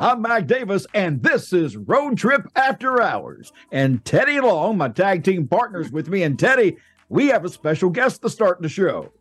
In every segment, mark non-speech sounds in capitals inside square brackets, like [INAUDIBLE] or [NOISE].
I'm Mac Davis, and this is Road Trip After Hours. And Teddy Long, my tag team partners with me. And Teddy, we have a special guest to start the show.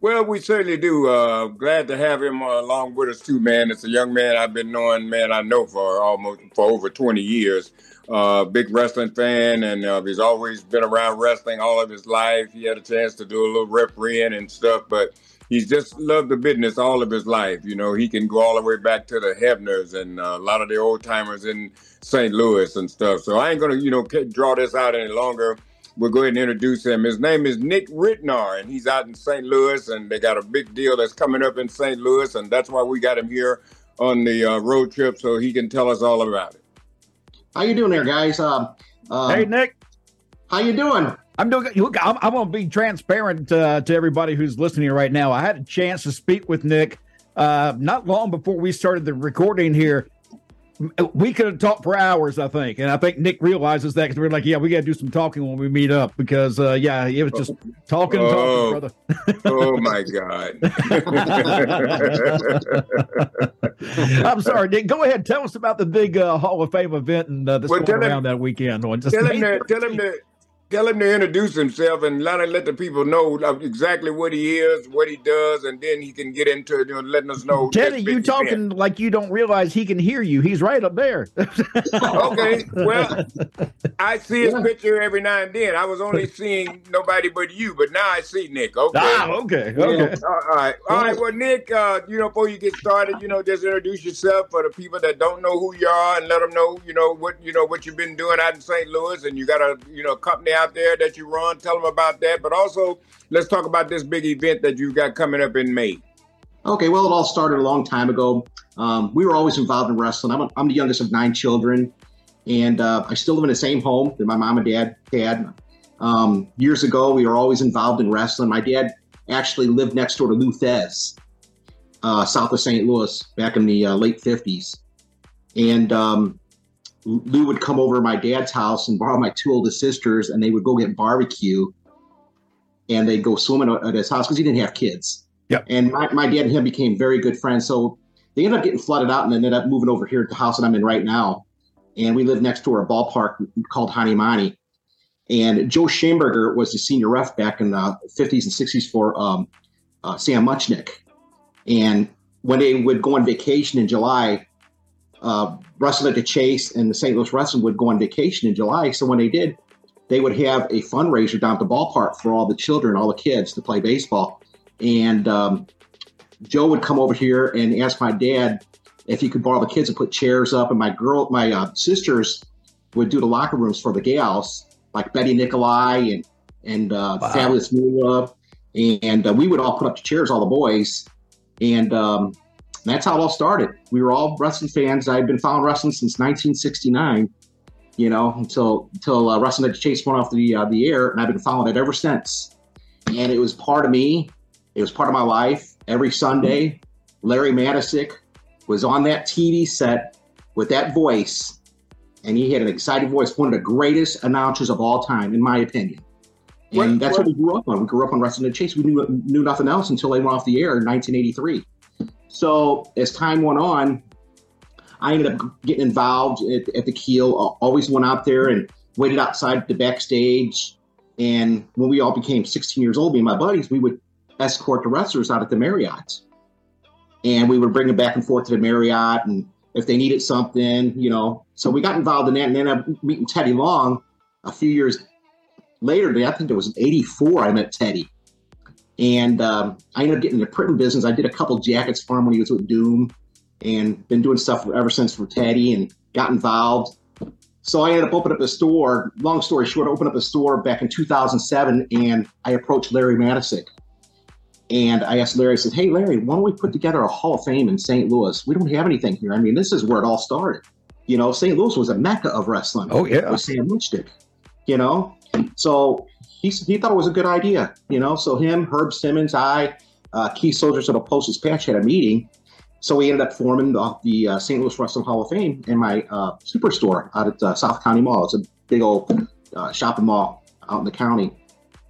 Well, we certainly do. Uh, glad to have him uh, along with us too, man. It's a young man I've been knowing, man. I know for almost for over twenty years. Uh, big wrestling fan, and uh, he's always been around wrestling all of his life. He had a chance to do a little refereeing and stuff, but he's just loved the business all of his life. You know, he can go all the way back to the Hebners and uh, a lot of the old timers in St. Louis and stuff. So I ain't gonna, you know, draw this out any longer. We'll go ahead and introduce him. His name is Nick Ridnour, and he's out in St. Louis, and they got a big deal that's coming up in St. Louis, and that's why we got him here on the uh, road trip so he can tell us all about it. How you doing there, guys? Uh, uh, hey, Nick. How you doing? I'm doing. Look, I'm, I'm going to be transparent uh, to everybody who's listening right now. I had a chance to speak with Nick uh, not long before we started the recording here, we could have talked for hours, I think, and I think Nick realizes that because we're like, yeah, we got to do some talking when we meet up because, uh, yeah, it was just talking, oh, talking, brother. [LAUGHS] oh my god! [LAUGHS] I'm sorry, Nick. Go ahead, tell us about the big uh, Hall of Fame event and uh, that's well, going around him, that weekend. On just tell him that. Tell him that tell him to introduce himself and let, let the people know exactly what he is, what he does, and then he can get into you know, letting us know. Teddy, you talking like you don't realize he can hear you. He's right up there. [LAUGHS] okay, well, [LAUGHS] I see his yeah. picture every now and then. I was only [LAUGHS] seeing nobody but you, but now I see Nick. Okay, ah, okay, okay. all right, all right. Well, Nick, uh, you know, before you get started, you know, just introduce yourself for the people that don't know who you are, and let them know, you know, what you know what you've been doing out in St. Louis, and you got a you know company out there that you run. Tell them about that. But also, let's talk about this big event that you've got coming up in May. Okay, well, it all started a long time ago. Um, we were always involved in wrestling. I'm, a, I'm the youngest of nine children, and uh, I still live in the same home that my mom and dad had. Um, years ago, we were always involved in wrestling. My dad actually lived next door to Lou uh, south of St. Louis, back in the uh, late 50s. And um, Lou would come over to my dad's house and borrow my two oldest sisters, and they would go get barbecue, and they'd go swimming at his house because he didn't have kids. Yeah. And my, my dad and him became very good friends. So they ended up getting flooded out and ended up moving over here to the house that I'm in right now. And we live next to a ballpark called Hanimani. And Joe Schamberger was the senior ref back in the 50s and 60s for um, uh, Sam Muchnick. And when they would go on vacation in July, uh, Wrestling at the Chase and the St. Louis Wrestling would go on vacation in July. So when they did, they would have a fundraiser down at the ballpark for all the children, all the kids to play baseball. And um, Joe would come over here and ask my dad if he could borrow the kids and put chairs up. And my girl, my uh, sisters would do the locker rooms for the gals, like Betty Nicolai and and uh, wow. Fabulous Moolah. And uh, we would all put up the chairs, all the boys. And um, and that's how it all started. We were all wrestling fans. I'd been following wrestling since 1969, you know, until until uh, Wrestling Chase went off the uh, the air, and I've been following it ever since. And it was part of me. It was part of my life. Every Sunday, Larry Matysik was on that TV set with that voice, and he had an exciting voice, one of the greatest announcers of all time, in my opinion. And what, that's what, what we grew up on. We grew up on Wrestling Chase. We knew knew nothing else until they went off the air in 1983. So as time went on, I ended up getting involved at, at the Kiel. Uh, always went out there and waited outside the backstage. And when we all became 16 years old, me and my buddies, we would escort the wrestlers out at the Marriott. And we would bring them back and forth to the Marriott. And if they needed something, you know. So we got involved in that. And then I meeting Teddy Long a few years later. I think it was 84, I met Teddy. And um, I ended up getting into the printing business. I did a couple jackets for him when he was with Doom and been doing stuff ever since for Teddy and got involved. So I ended up opening up a store. Long story short, I opened up a store back in 2007 and I approached Larry Matysik. And I asked Larry, I said, Hey, Larry, why don't we put together a Hall of Fame in St. Louis? We don't have anything here. I mean, this is where it all started. You know, St. Louis was a mecca of wrestling. Oh, yeah. With Sam Muchnick, you know? So he, he thought it was a good idea, you know. So him, Herb Simmons, I, uh, key soldiers of the Post-Dispatch had a meeting. So we ended up forming the, the uh, St. Louis Wrestling Hall of Fame in my uh, superstore out at uh, South County Mall. It's a big old uh, shopping mall out in the county.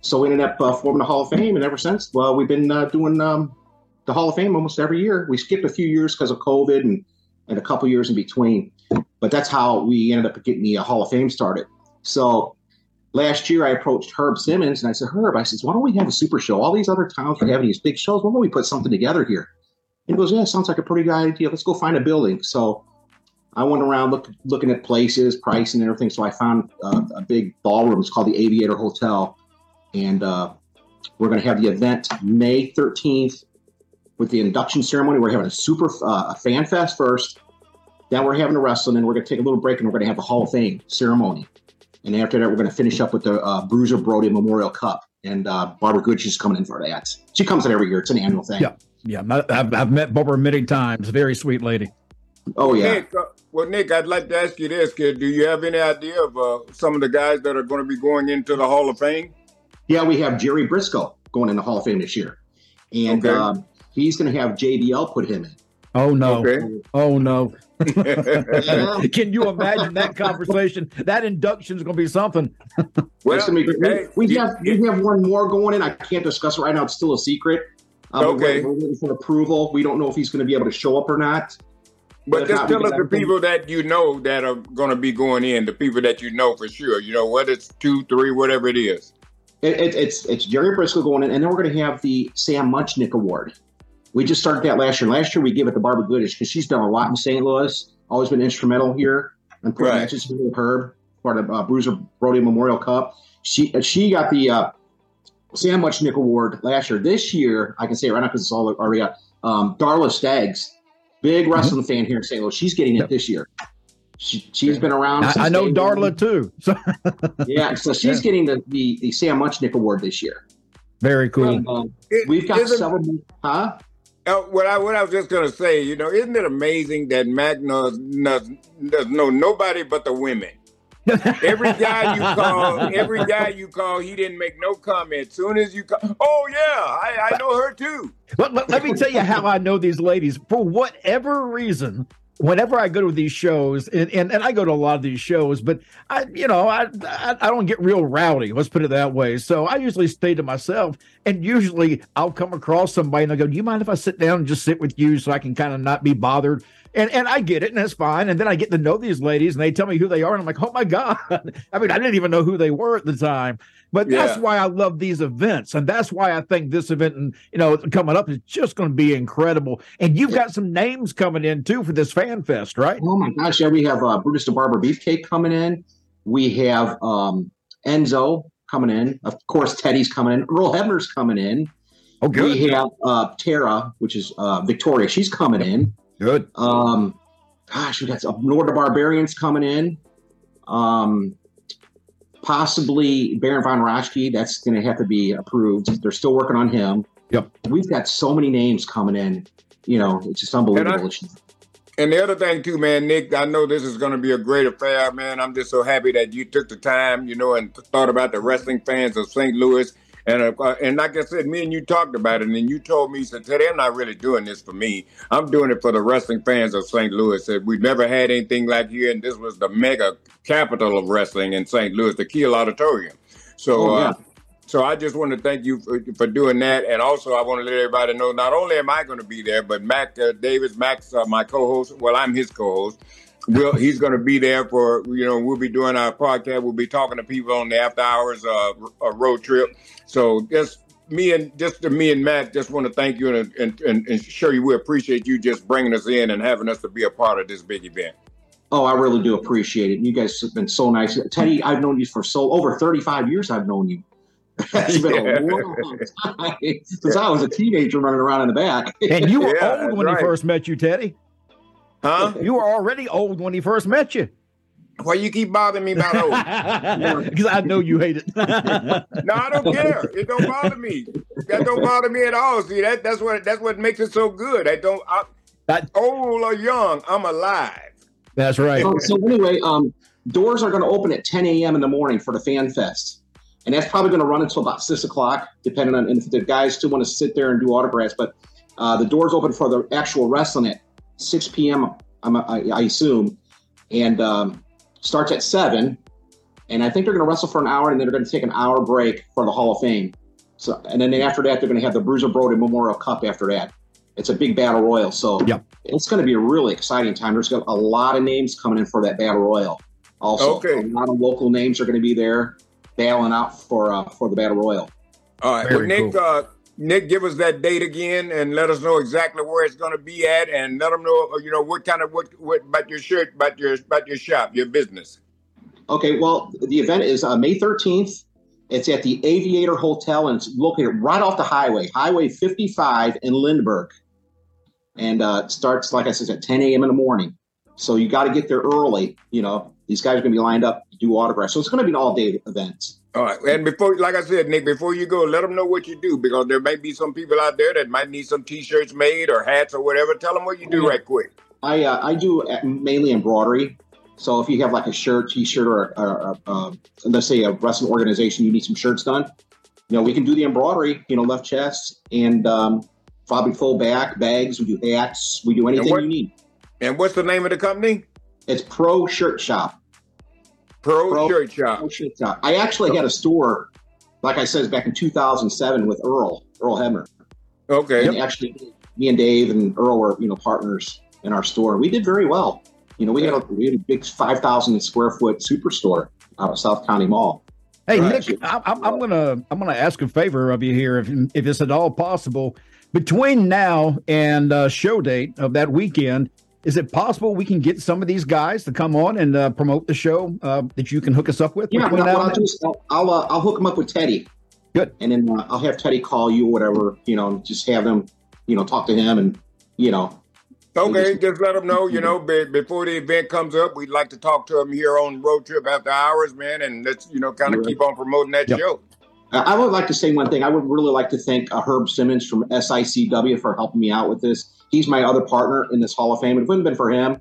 So we ended up uh, forming the Hall of Fame, and ever since, well, we've been uh, doing um, the Hall of Fame almost every year. We skipped a few years because of COVID and and a couple years in between. But that's how we ended up getting the Hall of Fame started. So last year I approached Herb Simmons and I said, Herb, I said, why don't we have a super show? All these other towns are having these big shows. Why don't we put something together here? And he goes, yeah, sounds like a pretty good idea. Let's go find a building. So I went around look, looking at places, pricing, and everything. So I found uh, a big ballroom. It's called the Aviator Hotel, and uh, we're going to have the event May 13th with the induction ceremony. We're having a super uh, a fan fest first, then we're having a wrestling, and we're going to take a little break, and we're going to have a Hall of Fame ceremony. And after that, we're going to finish up with the uh, Bruiser Brody Memorial Cup, and uh, Barbara Good is coming in for that. She comes in every year; it's an annual thing. Yeah, yeah. I've, I've met Barbara many times. Very sweet lady. Oh yeah. Nick, uh, well, Nick, I'd like to ask you this, kid. Do you have any idea of uh, some of the guys that are going to be going into the Hall of Fame? Yeah, we have Jerry Brisco going in the Hall of Fame this year, and okay. um, he's going to have JBL put him in. Oh no! Okay. Oh no! [LAUGHS] Can you imagine that conversation? That induction is going to be something. well, be, hey, we, we have we have one more going in. I can't discuss it right now. It's still a secret. Um, okay. We're, we're waiting for approval. We don't know if he's going to be able to show up or not. But, just tell us the people that you know that are going to be going in, the people that you know for sure. You know, whether it's two, three, whatever it is. It, it, it's it's Jerry Brisco going in, and then we're going to have the Sam Muchnick Award. We just started that last year. Last year we gave it to Barbara Goodish because she's done a lot in St. Louis. Always been instrumental here and putting right. matches with Herb, part of uh, Bruiser Brody Memorial Cup. She she got the uh, Sam Muchnick Award last year. This year, I can say it right now because it's all already out. Um, Darla Staggs Big mm-hmm. wrestling mm-hmm. fan here in St. Louis. She's getting it yep. this year. She, has been around. I, I know Darla too. [LAUGHS] So. yeah, so she's yeah. getting the, the, the Sam Muchnick Award this year. Very cool. Um, we've got several. Huh? Uh, what I what I was just gonna say, you know, isn't it amazing that Mac knows, knows, knows know nobody but the women every guy you call, every [LAUGHS] guy you call, he didn't make no comment. Soon as you call, oh yeah, I, I know her too. Let, let, let me tell you how I know these ladies. For whatever reason, whenever I go to these shows, and, and, and, I go to a lot of these shows, but I, you know, I, I, I don't get real rowdy. Let's put it that way. So I usually stay to myself, and usually I'll come across somebody and I go, "Do you mind if I sit down and just sit with you so I can kind of not be bothered?" And and I get it, and that's fine. And then I get to know these ladies, and they tell me who they are, and I'm like, oh my god! [LAUGHS] I mean, I didn't even know who they were at the time. But yeah. that's why I love these events, and that's why I think this event, and you know, coming up is just going to be incredible. And you've got some names coming in too for this fan fest, right? Oh my gosh! Yeah, we have uh, Brutus the Barber Beefcake coming in. We have um, Enzo coming in. Of course, Teddy's coming in. Earl Hebner's coming in. Oh, good. We have uh, Tara, which is uh, Victoria. She's coming in. Good. Um, gosh, we got some Lord of Barbarians coming in. Um, possibly Baron von Raschke. That's going to have to be approved. They're still working on him. Yep. We've got so many names coming in. You know, it's just unbelievable. And, I, and the other thing too, man, Nick, I know this is going to be a great affair, man. I'm just so happy that you took the time, you know, and thought about the wrestling fans of St. Louis and uh, and like I said, me and you talked about it, and then you told me, you said, Teddy, I'm not really doing this for me. I'm doing it for the wrestling fans of St. Louis. Said we've never had anything like here, and this was the mega capital of wrestling in St. Louis, the Kiel Auditorium. So. Oh, yeah. uh, so I just want to thank you for, for, doing that, and also I want to let everybody know not only am I going to be there, but Mac uh, Davis, Max, uh, my co-host. Well, I'm his co-host we'll, he's going to be there for you know we'll be doing our podcast. We'll be talking to people on the after hours uh, a road trip. So just me and just to me and Matt just want to thank you and, and, and, and show you we appreciate you just bringing us in and having us to be a part of this big event. Oh, I really do appreciate it. You guys have been so nice. Teddy, I've known you for so over 35 years. I've known you. [LAUGHS] That's been yeah. a long time [LAUGHS] since yeah. I was a teenager running around in the back. And you were yeah, old when right. he first met you, Teddy. Huh? [LAUGHS] You were already old when he first met you. Why you keep bothering me about old? [LAUGHS] Because I know you hate it. [LAUGHS] no, I don't care. It don't bother me. That don't bother me at all. See, that that's what that's what makes it so good. I don't I, that, old or young, I'm alive. That's right. So, so anyway, um, doors are going to open at 10 a.m. in the morning for the fan fest, and that's probably going to run until about six o'clock, depending on if the guys still want to sit there and do autographs. But uh, the doors open for the actual wrestling at 6 p.m. I, I assume, and um, starts at seven. And I think they're going to wrestle for an hour, and then they're going to take an hour break for the Hall of Fame. So, and then after that, they're going to have the Bruiser Brody Memorial Cup after that It's a big battle royal, so Yep. it's going to be a really exciting time. There's got a lot of names coming in for that battle royal. Also, Okay. a lot of local names are going to be there battling out for uh, for the battle royal. All right. Very well, Nick, cool. uh, Nick, give us that date again and let us know exactly where it's going to be at, and let them know, uh, you know, what kind of what what about your shirt, about your about your shop, your business. Okay, well, the event is uh, May 13th. It's at the Aviator Hotel, and it's located right off the highway, Highway 55 in Lindbergh. And uh, it starts, like I said, at 10 a.m. in the morning. So you got to get there early. You know, these guys are going to be lined up to do autographs. So it's going to be an all-day event. All right. And before, like I said, Nick, before you go, let them know what you do because there may be some people out there that might need some T-shirts made or hats or whatever. Tell them what you do right quick. I uh, I do uh, mainly embroidery. So if you have like a shirt, T-shirt, or, or, or uh, let's say a wrestling organization, you need some shirts done. You know, we can do the embroidery. You know, left chest and um, probably full back bags. We do hats. We do anything what- you need. And what's the name of the company? It's Pro Shirt Shop. Pro, Pro- Shirt Shop. Pro Shirt Shop. I actually had a store, like I said, back in 2007 with Earl Earl Hebner. Okay. And actually, me and Dave and Earl were you know partners in our store. We did very well. You know, we had a we had a big 5,000 square foot superstore out of South County Mall. Hey Right. Nick, I, I'm, I'm gonna I'm gonna ask a favor of you here, if if it's at all possible. Between now and uh, show date of that weekend, is it possible we can get some of these guys to come on and uh, promote the show uh, that you can hook us up with? Yeah, between I'll and do then? is I'll I'll, uh, I'll hook them up with Teddy. Good. And then uh, I'll have Teddy call you or whatever. You know, just have them, you know, talk to him and you know. Okay, just let them know, you know, be, before the event comes up, we'd like to talk to them here on Road Trip After Hours, man, and let's, you know, kind of Right. keep on promoting that Yep. show. I would like to say one thing. I would really like to thank uh, Herb Simmons from SICW for helping me out with this. He's my other partner in this Hall of Fame. If it wouldn't have been for him,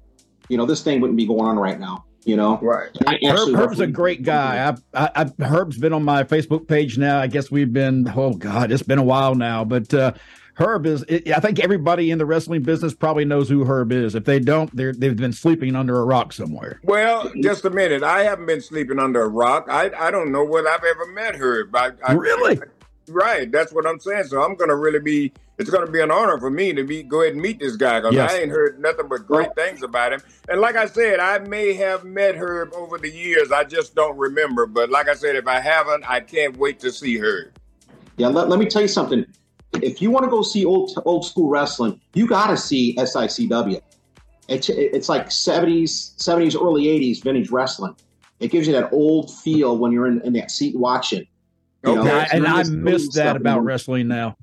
you know, this thing wouldn't be going on right now. You know, Right. Herb, Herb's a great guy. I, I, I, Herb's been on my Facebook page now. I guess we've been, oh God, it's been a while now. But uh, Herb is, I think everybody in the wrestling business probably knows who Herb is. If they don't, they're, they've been sleeping under a rock somewhere. Well, just a minute. I haven't been sleeping under a rock. I, I don't know whether I've ever met Herb. I, I, Really? Right. That's what I'm saying. So I'm going to really be, it's going to be an honor for me to be, go ahead and meet this guy because Yes. I ain't heard nothing but great things about him. And like I said, I may have met her over the years. I just don't remember. But like I said, if I haven't, I can't wait to see her. Yeah, let, let me tell you something. If you want to go see old old school wrestling, you got to see SICW. It's it's like 70s, 70s, early 80s vintage wrestling. It gives you that old feel when you're in, in that seat watching. You know, Okay. Yeah, and I nice miss that about wrestling now.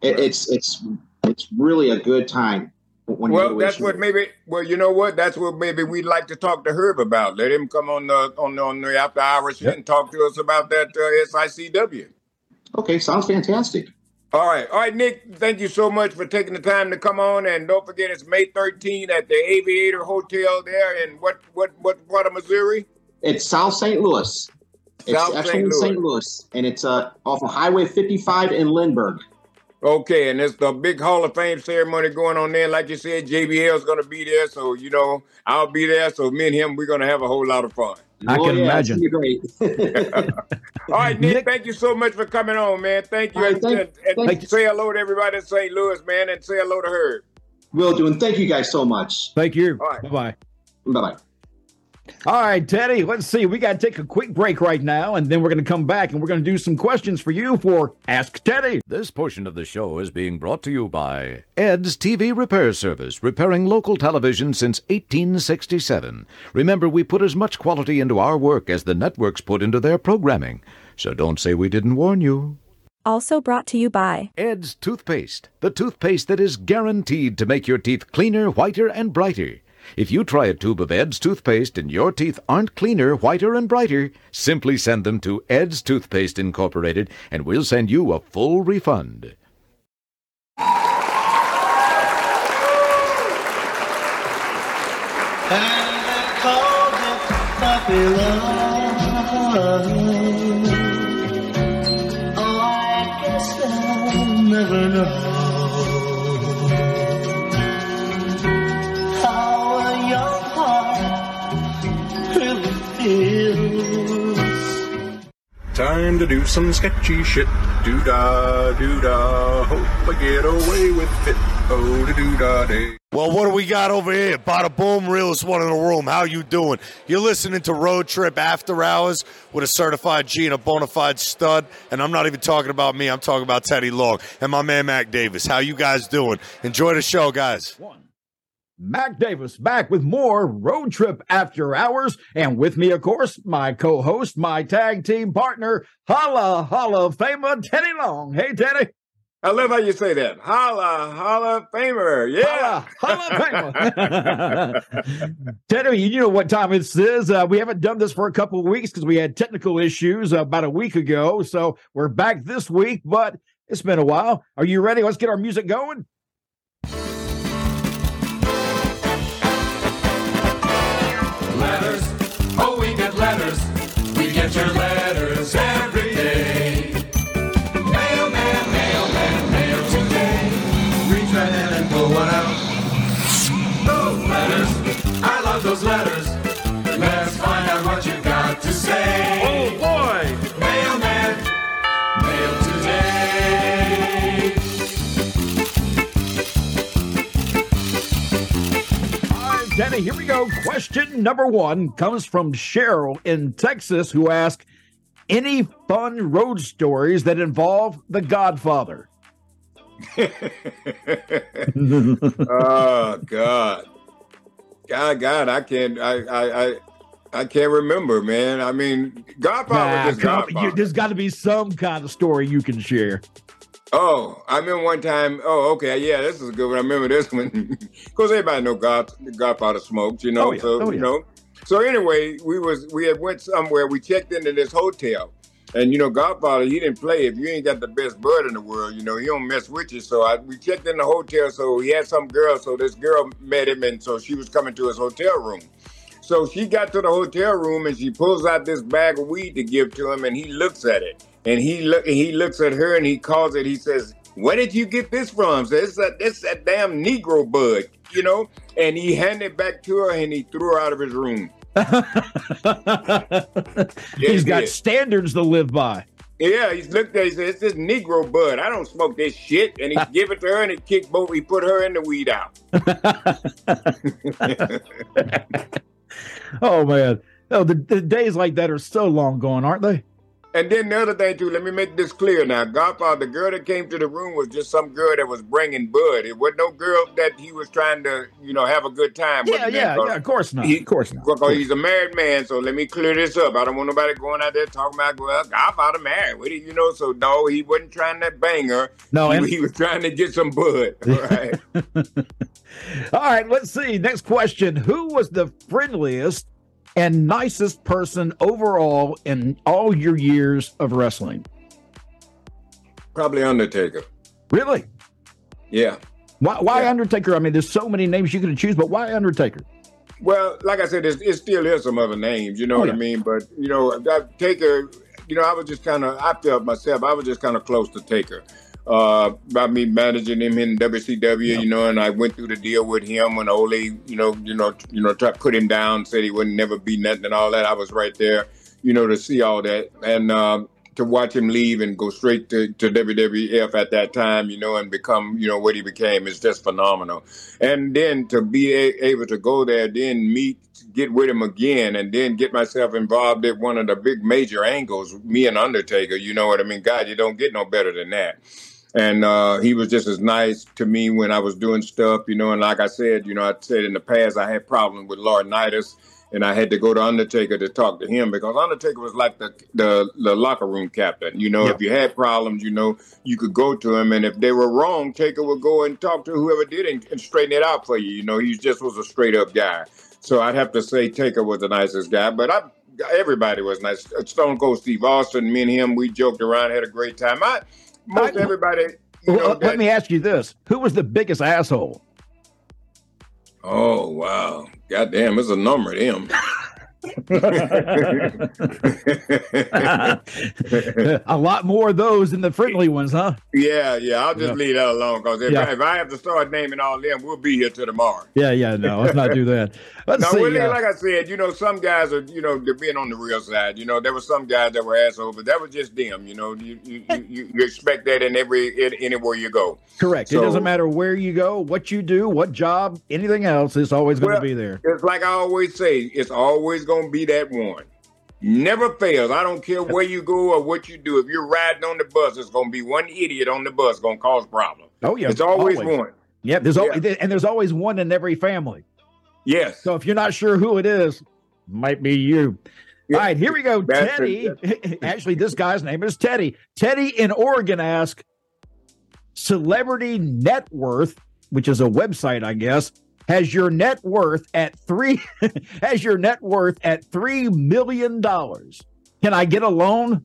It, it's it's it's really a good time when Well, to that's what maybe. Well, you know what? That's what maybe we'd like to talk to Herb about. Let him come on the on the, on the after hours Yep. and talk to us about that uh, SICW. Okay, sounds fantastic. All right, all right, Nick. Thank you so much for taking the time to come on, and don't forget it's May 13th at the Aviator Hotel there in what what what part of Missouri? It's South St. Louis. It's South actually St. in Louis. St. Louis, and it's uh, off of Highway 55 in Lindbergh. Okay, and it's the big Hall of Fame ceremony going on there. Like you said, JBL is going to be there, so you know I'll be there. So me and him, we're going to have a whole lot of fun. I Oh, can yeah, imagine. It's gonna be great. [LAUGHS] All right, Nick, Nick- thank you so much for coming on, man. Thank you. All right, and, thank- and- and thank- say hello to everybody in St. Louis, man, and say hello to her. Will do, and thank you guys so much. Thank you. All right. Bye bye. Bye bye. All right, Teddy, let's see. We got to take a quick break right now, and then we're going to come back and we're going to do some questions for you for Ask Teddy. This portion of the show is being brought to you by Ed's TV Repair Service, repairing local television since 1867. Remember, we put as much quality into our work as the networks put into their programming. So don't say we didn't warn you. Also brought to you by Ed's Toothpaste, the toothpaste that is guaranteed to make your teeth cleaner, whiter, and brighter. If you try a tube of Ed's toothpaste and your teeth aren't cleaner, whiter, and brighter, simply send them to Ed's Toothpaste Incorporated and we'll send you a full refund. And to do some sketchy shit. Do da, do da. Hope I get away with it. Oh, da doo da day. Well, what do we got over here? Bada boom, realest one in the room. How you doing? You're listening to Road Trip After Hours with a certified G and a bona fide stud. And I'm not even talking about me. I'm talking about Teddy Long and my man Mac Davis. How you guys doing? Enjoy the show, guys. Mac Davis back with more Road Trip After Hours. And with me, of course, my co host, my tag team partner, Holla Hall of Famer, Teddy Long. Hey, Teddy. I love how you say that. Holla, holla, famer. Yeah. Holla, holla, famer. Teddy, you know what time this is. Uh, we haven't done this for a couple of weeks because we had technical issues about a week ago. So we're back this week, but it's been a while. Are you ready? Let's get our music going. Your letters every day. Mailman, mailman, mail today. Reach right in and pull one out. Those letters, I love those letters. Teddy, here we go. Question number one comes from Cheryl in Texas, who asked, Any fun road stories that involve the Godfather? [LAUGHS] oh God, God, God, I can't, I, I, I, I can't remember, man. I mean, Godfather Nah, just come- you- Godfather. there's got to be some kind of story you can share. Oh, I remember one time. Oh, okay, yeah, this is a good one. I remember this one [LAUGHS] because everybody know God, Godfather smoked, you know. Oh, yeah. So Oh, you yeah. know. So anyway, we was we had went somewhere. We checked into this hotel, and you know, Godfather he didn't play if you ain't got the best bud in the world. You know, he don't mess with you. So I, we checked in the hotel. So he had some girl. So this girl met him, and so she was coming to his hotel room. So she got to the hotel room and she pulls out this bag of weed to give to him, and he looks at it. And he look he looks at her and he calls it. He says, "Where did you get this from?" So it's that it's that damn Negro bud, you know. And he handed it back to her and he threw her out of his room. [LAUGHS] He's he got standards to live by. Yeah, he's looked at. He said, "It's this Negro bud. I don't smoke this shit." And he [LAUGHS] give it to her and he kicked both. He put her in the weed out. [LAUGHS] Oh man, oh the, the days like that are so long gone, aren't they? And then the other thing too, let me make this clear now. Godfather, the girl that came to the room was just some girl that was bringing bud. It wasn't no girl that he was trying to, you know, have a good time Yeah, with. yeah, yeah. Of course not. He- of course not. Because he's a married man, so let me clear this up. I don't want nobody going out there talking about, well, Godfather married. What do you know? So no, he wasn't trying to bang her. No, he, and- he was trying to get some bud. All [LAUGHS] [LAUGHS] right. All right. let's see. Next question: Who was the friendliest and nicest person overall in all your years of wrestling? Probably Undertaker. Really? Yeah. Why, why Yeah. Undertaker? I mean, there's so many names you could choose, but why Undertaker? Well, like I said, it, it still is some other names, you know Oh, what yeah. I mean? But, you know, that Taker, you know, I was just kind of, I felt myself, I was just kind of close to Taker. Uh, about me managing him in WCW, you know, and I went through the deal with him when Ole, you know, you know, you know, tried to put him down, said he wouldn't never be nothing and all that. I was right there, you know, to see all that and um, to watch him leave and go straight to, to WWF at that time, you know, and become, you know, what he became is just phenomenal. And then to be a- able to go there, then meet, get with him again, and then get myself involved at one of the big major angles, me and Undertaker, you know what I mean? God, you don't get no better than that. And uh, he was just as nice to me when I was doing stuff, you know. And like I said, you know, I said in the past I had problems with Laurinaitis, and I had to go to Undertaker to talk to him because Undertaker was like the the, the locker room captain. You know, Yeah. if you had problems, you know, you could go to him, and if they were wrong, Taker would go and talk to whoever did and, and straighten it out for you. You know, he just was a straight up guy. So I'd have to say Taker was the nicest guy, but I. Everybody was nice. Stone Cold Steve Austin, me and him, we joked around, had a great time. I most everybody. You know, Well, let that- me ask you this: Who was the biggest asshole? Oh wow! Goddamn, it's a number of them. [LAUGHS] [LAUGHS] a lot more of those than the friendly ones, huh? yeah, yeah. I'll just Yeah. leave that alone because if, Yeah. I, if I have to start naming all them, we'll be here till tomorrow. Yeah, yeah. No, let's not do that. Let's see. Uh, like I said, you know, some guys are, you know, they're being on the real side. You know, there were some guys that were assholes, but that was just them. You know, you you, you, you expect that in every in, anywhere you go. correct. it doesn't matter where you go, what you do, what job, anything else. It's always going to Well, be there. It's like I always say, it's always going to be that one. Never fails. I don't care where you go or what you do. If you're riding on the bus, it's going to be one idiot on the bus going to cause problems. Oh yeah, it's always, one. Yeah, there's al- Yeah. and there's always one in every family. Yes. So if you're not sure who it is, might be you. Yeah. All right, here we go. That's Teddy. it. [LAUGHS] Actually, this guy's name is Teddy. Teddy in Oregon asked Celebrity Net Worth, which is a website, I guess, has your net worth at three [LAUGHS] has your net worth at three million dollars. Can I get a loan?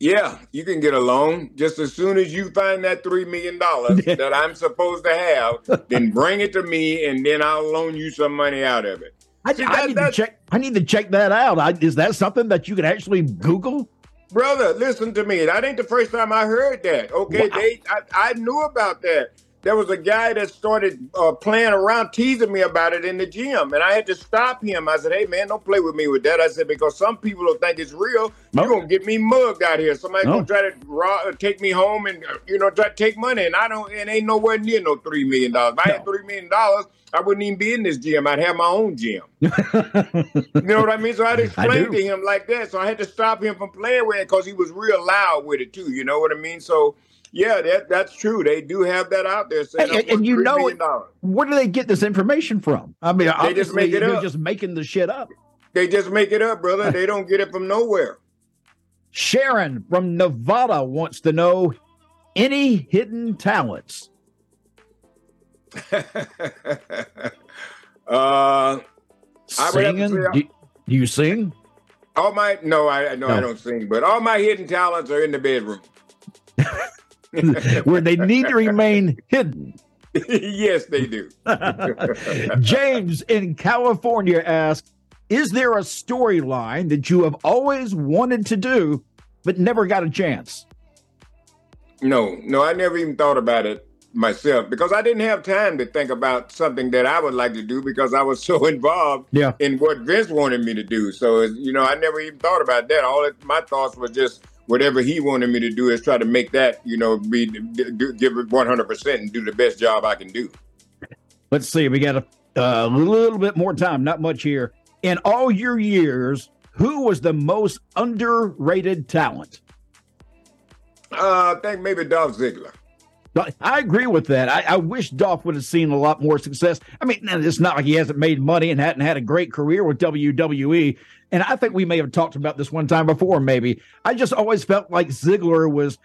Yeah, you can get a loan just as soon as you find that $3 million [LAUGHS] that I'm supposed to have, then bring it to me and then I'll loan you some money out of it. I, See, I that- need to check. I need to check that out. I, is that something that you can actually Google? Brother, listen to me. That ain't the first time I heard that. Okay, Wow. they I, I knew about that. There was a guy that started uh, playing around, teasing me about it in the gym, and I had to stop him. I said, "Hey, man, don't play with me with that." I said because some people will think it's real. No. You're gonna get me mugged out here. Somebody No. gonna try to rob, uh, take me home and uh, you know try to take money, and I don't. It ain't nowhere near no three million dollars. If I had three million dollars, I wouldn't even be in this gym. I'd have my own gym. [LAUGHS] You know what I mean? So I had to explain to him like that. So I had to stop him from playing with it because he was real loud with it too. You know what I mean? So yeah, that that's true. They do have that out there. Saying, And- and you know it- Where do they get this information from? I mean, They just make it they're up. just making the shit up. They just make it up, brother. They don't get it from nowhere. Sharon from Nevada wants to know any hidden talents. [LAUGHS] uh, Singing? say- Do, do you sing? all my no, I no, I don't sing, but all my hidden talents are in the bedroom. [LAUGHS] [LAUGHS] Where they need to remain hidden. [LAUGHS] yes, they do. [LAUGHS] James in California asks, "Is there a storyline that you have always wanted to do but never got a chance?" No, no, I never even thought about it myself because I didn't have time to think about something that I would like to do because I was so involved Yeah. in what Vince wanted me to do. So, you know, I never even thought about that. All it, my thoughts were just whatever he wanted me to do is try to make that, you know, be do, give it 100% and do the best job I can do. Let's see. We got a, a little bit more time. Not much here. In all your years, who was the most underrated talent? Uh, I think maybe Dolph Ziggler. I agree with that. I, I wish Dolph would have seen a lot more success. I mean, it's not like he hasn't made money and hadn't had a great career with WWE. And I think we may have talked about this one time before, maybe. I just always felt like Ziggler was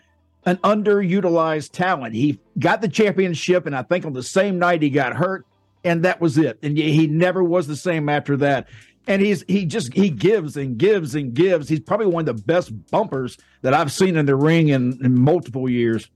an underutilized talent. He got the championship, and I think on the same night he got hurt, and that was it. And he never was the same after that. And he's he just he gives and gives and gives. He's probably one of the best bumpers that I've seen in the ring in, in multiple years.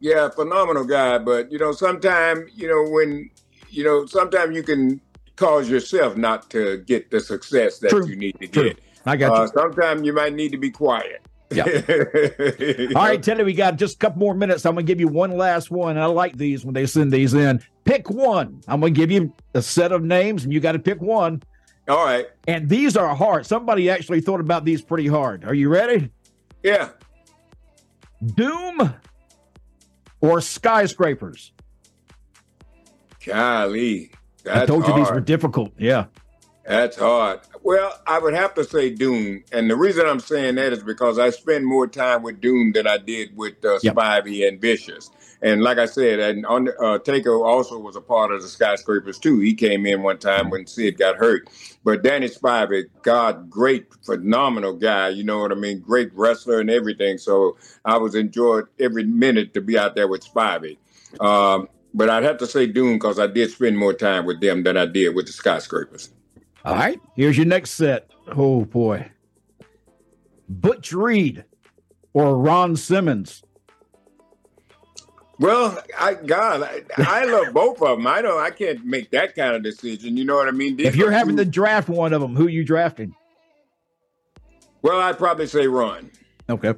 Yeah, phenomenal guy. But you know, sometimes you know when you know sometimes you can cause yourself not to get the success that True, you need to true. get. I got you. Uh, sometimes you might need to be quiet. Yeah. [LAUGHS] All right, Teddy, we got just a couple more minutes. I'm going to give you one last one. I like these when they send these in. Pick one. I'm going to give you a set of names, and you got to pick one. All right. And these are hard. Somebody actually thought about these pretty hard. Are you ready? Yeah. Doom or skyscrapers? Golly. That's I told you these were difficult. Yeah. That's hard. Well, I would have to say Doom, and the reason I'm saying that is because I spend more time with Doom than I did with uh, Yep. Spivey and Vicious. And like I said, and on, uh, also was a part of the skyscrapers too. He came in one time when Sid got hurt. But Danny Spivey, God, great, phenomenal guy. You know what I mean? Great wrestler and everything. So I was enjoyed every minute to be out there with Spivey. Um, but I'd have to say Doom because I did spend more time with them than I did with the skyscrapers. All right. Here's your next set. Oh, boy. Butch Reed or Ron Simmons? Well, I God, I, I love both of them. I don't. I can't make that kind of decision. You know what I mean? These If you're having two- to draft one of them, who you drafting? well, I'd probably say run. Okay.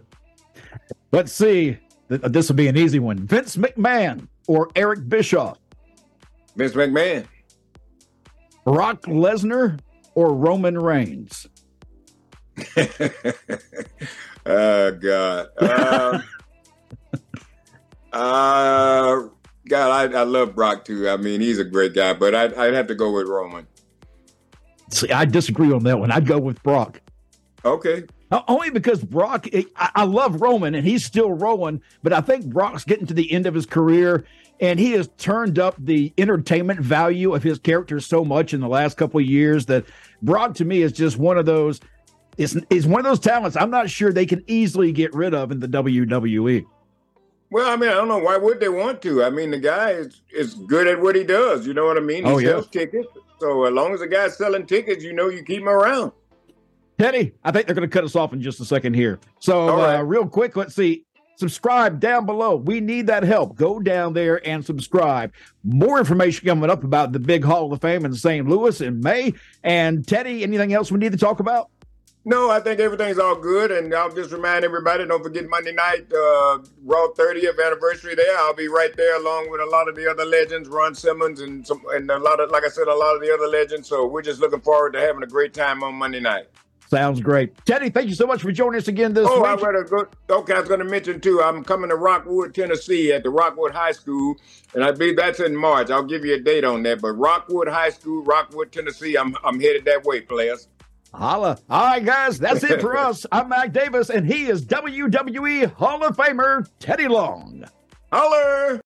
Let's see. This will be an easy one. Vince McMahon or Eric Bischoff? Vince McMahon. Brock Lesnar or Roman Reigns? [LAUGHS] oh God. Uh, uh, God, I, I love Brock too. I mean, he's a great guy, but I'd, I'd have to go with Roman. See, I disagree on that one. I'd go with Brock. Okay. Uh, Only because Brock, I, I love Roman and he's still rolling, but I think Brock's getting to the end of his career and he has turned up the entertainment value of his character so much in the last couple of years that Brock to me is just one of those. Is, is one of those talents I'm not sure they can easily get rid of in the. WWE. Well, I mean, I don't know why would they want to. I mean, the guy is, is good at what he does. You know what I mean? He Oh, yeah. sells tickets. So as long as the guy's selling tickets, you know, you keep him around. Teddy, I think they're going to cut us off in just a second here. So, All right. uh, real quick, let's see. Subscribe down below. We need that help. Go down there and subscribe. More information coming up about the big Hall of Fame in St. Louis in May. And Teddy, anything else we need to talk about? No, I think everything's all good, and I'll just remind everybody: don't forget Monday night, uh, Raw 30th anniversary. There, I'll be right there along with a lot of the other legends, Ron Simmons, and some, and a lot of, like I said, a lot of the other legends. So we're just looking forward to having a great time on Monday night. Sounds great. Teddy, thank you so much for joining us again this Oh, I week. better go. Okay, I was going to mention too. I'm coming to Rockwood, Tennessee, at the Rockwood High School, and I believe that's in March. I'll give you a date on that. But Rockwood High School, Rockwood, Tennessee. I'm I'm headed that way, players. Holla. All right, guys, that's it for us. I'm Mac Davis, and he is WWE Hall of Famer Teddy Long. Holler.